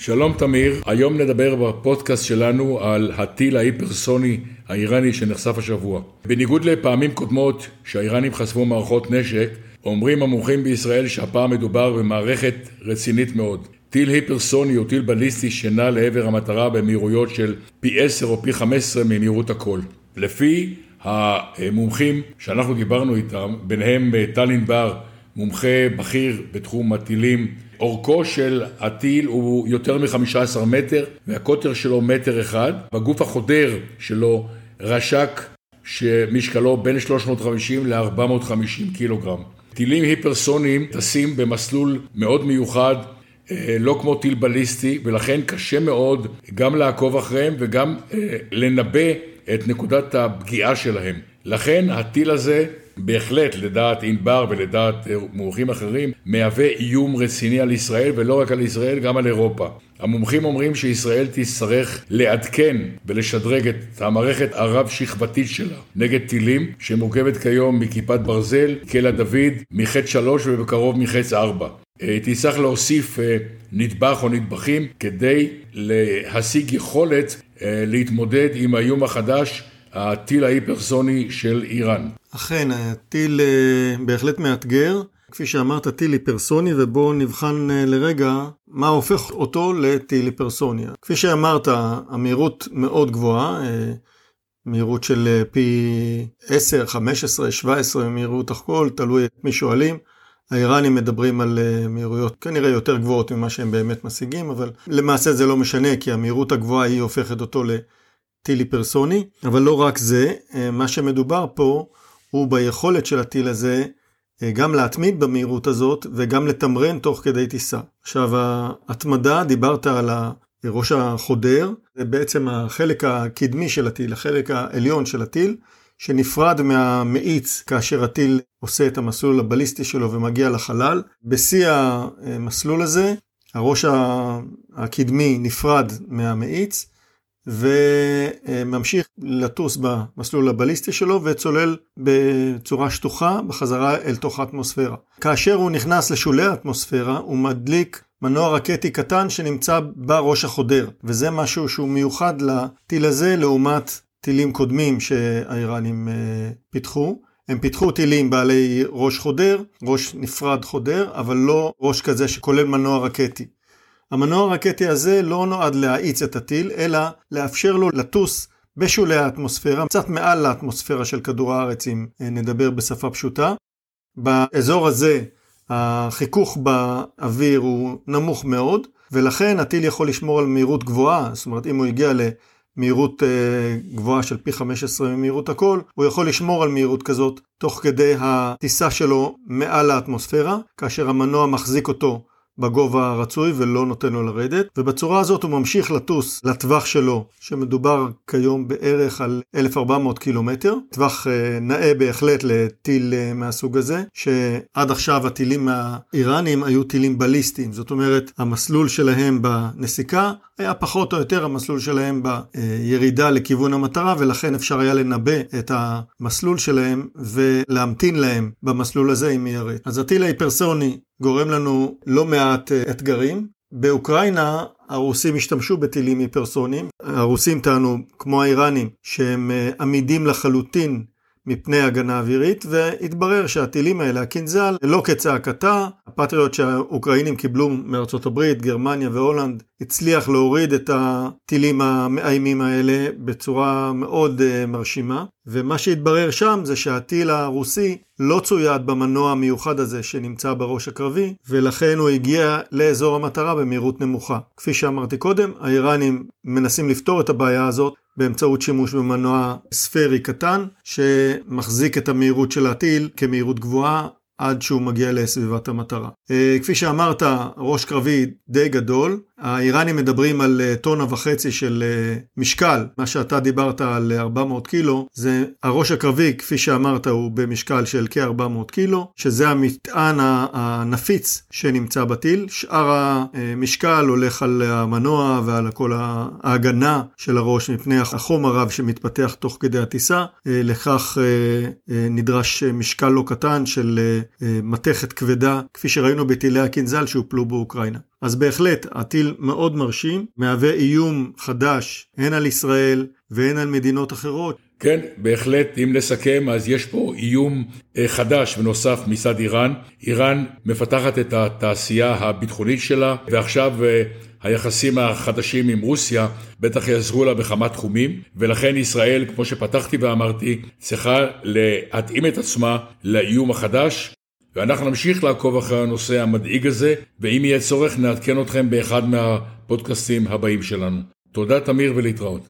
שלום תמיר, היום נדבר בפודקאסט שלנו על הטיל ההיפרסוני האיראני שנחשף השבוע. בניגוד לפעמים קודמות שהאיראנים חשפו מערכות נשק, אומרים המומחים בישראל שהפעם מדובר במערכת רצינית מאוד. טיל היפרסוני הוא טיל בליסטי שנע לעבר המטרה במהירויות של פי 10 או פי 15 ממהירות הקול. לפי המומחים שאנחנו דיברנו איתם, ביניהם טל ענבר, מומחה בכיר בתחום הטילים, אורכו של הטיל הוא יותר מ-15 מטר והקוטר שלו מטר אחד, בגוף החודר שלו רש"ק שמשקלו בין 350 ל-450 קילוגרם. טילים היפרסוניים טסים במסלול מאוד מיוחד, אה, לא כמו טיל בליסטי, ולכן קשה מאוד גם לעקוב אחריהם וגם אה, לנבא את נקודת הפגיעה שלהם. לכן הטיל הזה בהחלט, לדעת ענבר ולדעת אה, מומחים אחרים, מהווה איום רציני על ישראל, ולא רק על ישראל, גם על אירופה. המומחים אומרים שישראל תצטרך לעדכן ולשדרג את המערכת הרב-שכבתית שלה נגד טילים, שמורכבת כיום מכיפת ברזל, קלע דוד, מחץ שלוש ובקרוב מחץ ארבע. היא אה, תצטרך להוסיף אה, נדבך או נדבכים כדי להשיג יכולת להתמודד עם האיום החדש הטיל ההיפרסוני של איראן. אכן, הטיל אה, בהחלט מאתגר. כפי שאמרת, טיל היפרסוני, ובואו נבחן אה, לרגע מה הופך אותו לטיל היפרסוני. כפי שאמרת, המהירות מאוד גבוהה, אה, מהירות של פי 10, 15, 17 מהירות הכל, תלוי את מי שואלים. האיראנים מדברים על מהירויות כנראה יותר גבוהות ממה שהם באמת משיגים, אבל למעשה זה לא משנה, כי המהירות הגבוהה היא הופכת אותו טיל היפרסוני, אבל לא רק זה, אה, מה שמדובר פה הוא ביכולת של הטיל הזה אה, גם להתמיד במהירות הזאת וגם לתמרן תוך כדי טיסה. עכשיו ההתמדה, דיברת על ראש החודר, זה בעצם החלק הקדמי של הטיל, החלק העליון של הטיל, שנפרד מהמאיץ כאשר הטיל עושה את המסלול הבליסטי שלו ומגיע לחלל. בשיא המסלול הזה, הראש הקדמי נפרד מהמאיץ, וממשיך לטוס במסלול הבליסטי שלו וצולל בצורה שטוחה בחזרה אל תוך האטמוספירה. כאשר הוא נכנס לשולי האטמוספירה הוא מדליק מנוע רקטי קטן שנמצא בראש החודר, וזה משהו שהוא מיוחד לטיל הזה לעומת טילים קודמים שהאיראנים אה, פיתחו. הם פיתחו טילים בעלי ראש חודר, ראש נפרד חודר, אבל לא ראש כזה שכולל מנוע רקטי. המנוע הרקטי הזה לא נועד להאיץ את הטיל, אלא לאפשר לו לטוס בשולי האטמוספירה, קצת מעל לאטמוספירה של כדור הארץ, אם אה, נדבר בשפה פשוטה. באזור הזה החיכוך באוויר הוא נמוך מאוד, ולכן הטיל יכול לשמור על מהירות גבוהה, זאת אומרת אם הוא הגיע למהירות אה, גבוהה של פי 15 ממהירות הכל, הוא יכול לשמור על מהירות כזאת תוך כדי הטיסה שלו מעל האטמוספירה, כאשר המנוע מחזיק אותו בגובה הרצוי ולא נותן לו לרדת, ובצורה הזאת הוא ממשיך לטוס לטווח שלו, שמדובר כיום בערך על 1400 קילומטר, טווח אה, נאה בהחלט לטיל אה, מהסוג הזה, שעד עכשיו הטילים האיראנים היו טילים בליסטיים, זאת אומרת המסלול שלהם בנסיקה היה פחות או יותר המסלול שלהם בירידה לכיוון המטרה, ולכן אפשר היה לנבא את המסלול שלהם ולהמתין להם במסלול הזה אם ירד. אז הטיל ההיפרסוני גורם לנו לא מעט אה, אתגרים. באוקראינה הרוסים השתמשו בטילים היפרסוניים. הרוסים טענו, כמו האיראנים, שהם אה, עמידים לחלוטין מפני הגנה אווירית, והתברר שהטילים האלה, הקינזל, לא כצעקתה, הפטריוט שהאוקראינים קיבלו מארצות הברית, גרמניה והולנד, הצליח להוריד את הטילים המאיימים האלה בצורה מאוד uh, מרשימה, ומה שהתברר שם זה שהטיל הרוסי לא צויד במנוע המיוחד הזה שנמצא בראש הקרבי, ולכן הוא הגיע לאזור המטרה במהירות נמוכה. כפי שאמרתי קודם, האיראנים מנסים לפתור את הבעיה הזאת באמצעות שימוש במנוע ספרי קטן שמחזיק את המהירות של הטיל כמהירות גבוהה עד שהוא מגיע לסביבת המטרה. אה, כפי שאמרת, ראש קרבי די גדול, האיראנים מדברים על אה, טונה וחצי של אה, משקל, מה שאתה דיברת על 400 קילו, זה הראש הקרבי, כפי שאמרת, הוא במשקל של כ-400 קילו, שזה המטען הנפיץ שנמצא בטיל. שאר המשקל הולך על המנוע ועל כל ההגנה של הראש מפני החום הרב שמתפתח תוך כדי הטיסה. לכך נדרש משקל לא קטן של מתכת כבדה, כפי שראינו בטילי הקינזל שהופלו באוקראינה. אז בהחלט, הטיל מאוד מרשים, מהווה איום חדש הן על ישראל והן על מדינות אחרות. כן, בהחלט, אם נסכם, אז יש פה איום אה, חדש ונוסף מצד איראן. איראן מפתחת את התעשייה הביטחונית שלה, ועכשיו אה, היחסים החדשים עם רוסיה בטח יעזרו לה בכמה תחומים, ולכן ישראל, כמו שפתחתי ואמרתי, צריכה להתאים את עצמה לאיום החדש. ואנחנו נמשיך לעקוב אחרי הנושא המדאיג הזה, ואם יהיה צורך נעדכן אתכם באחד מהפודקאסטים הבאים שלנו. תודה תמיר ולהתראות.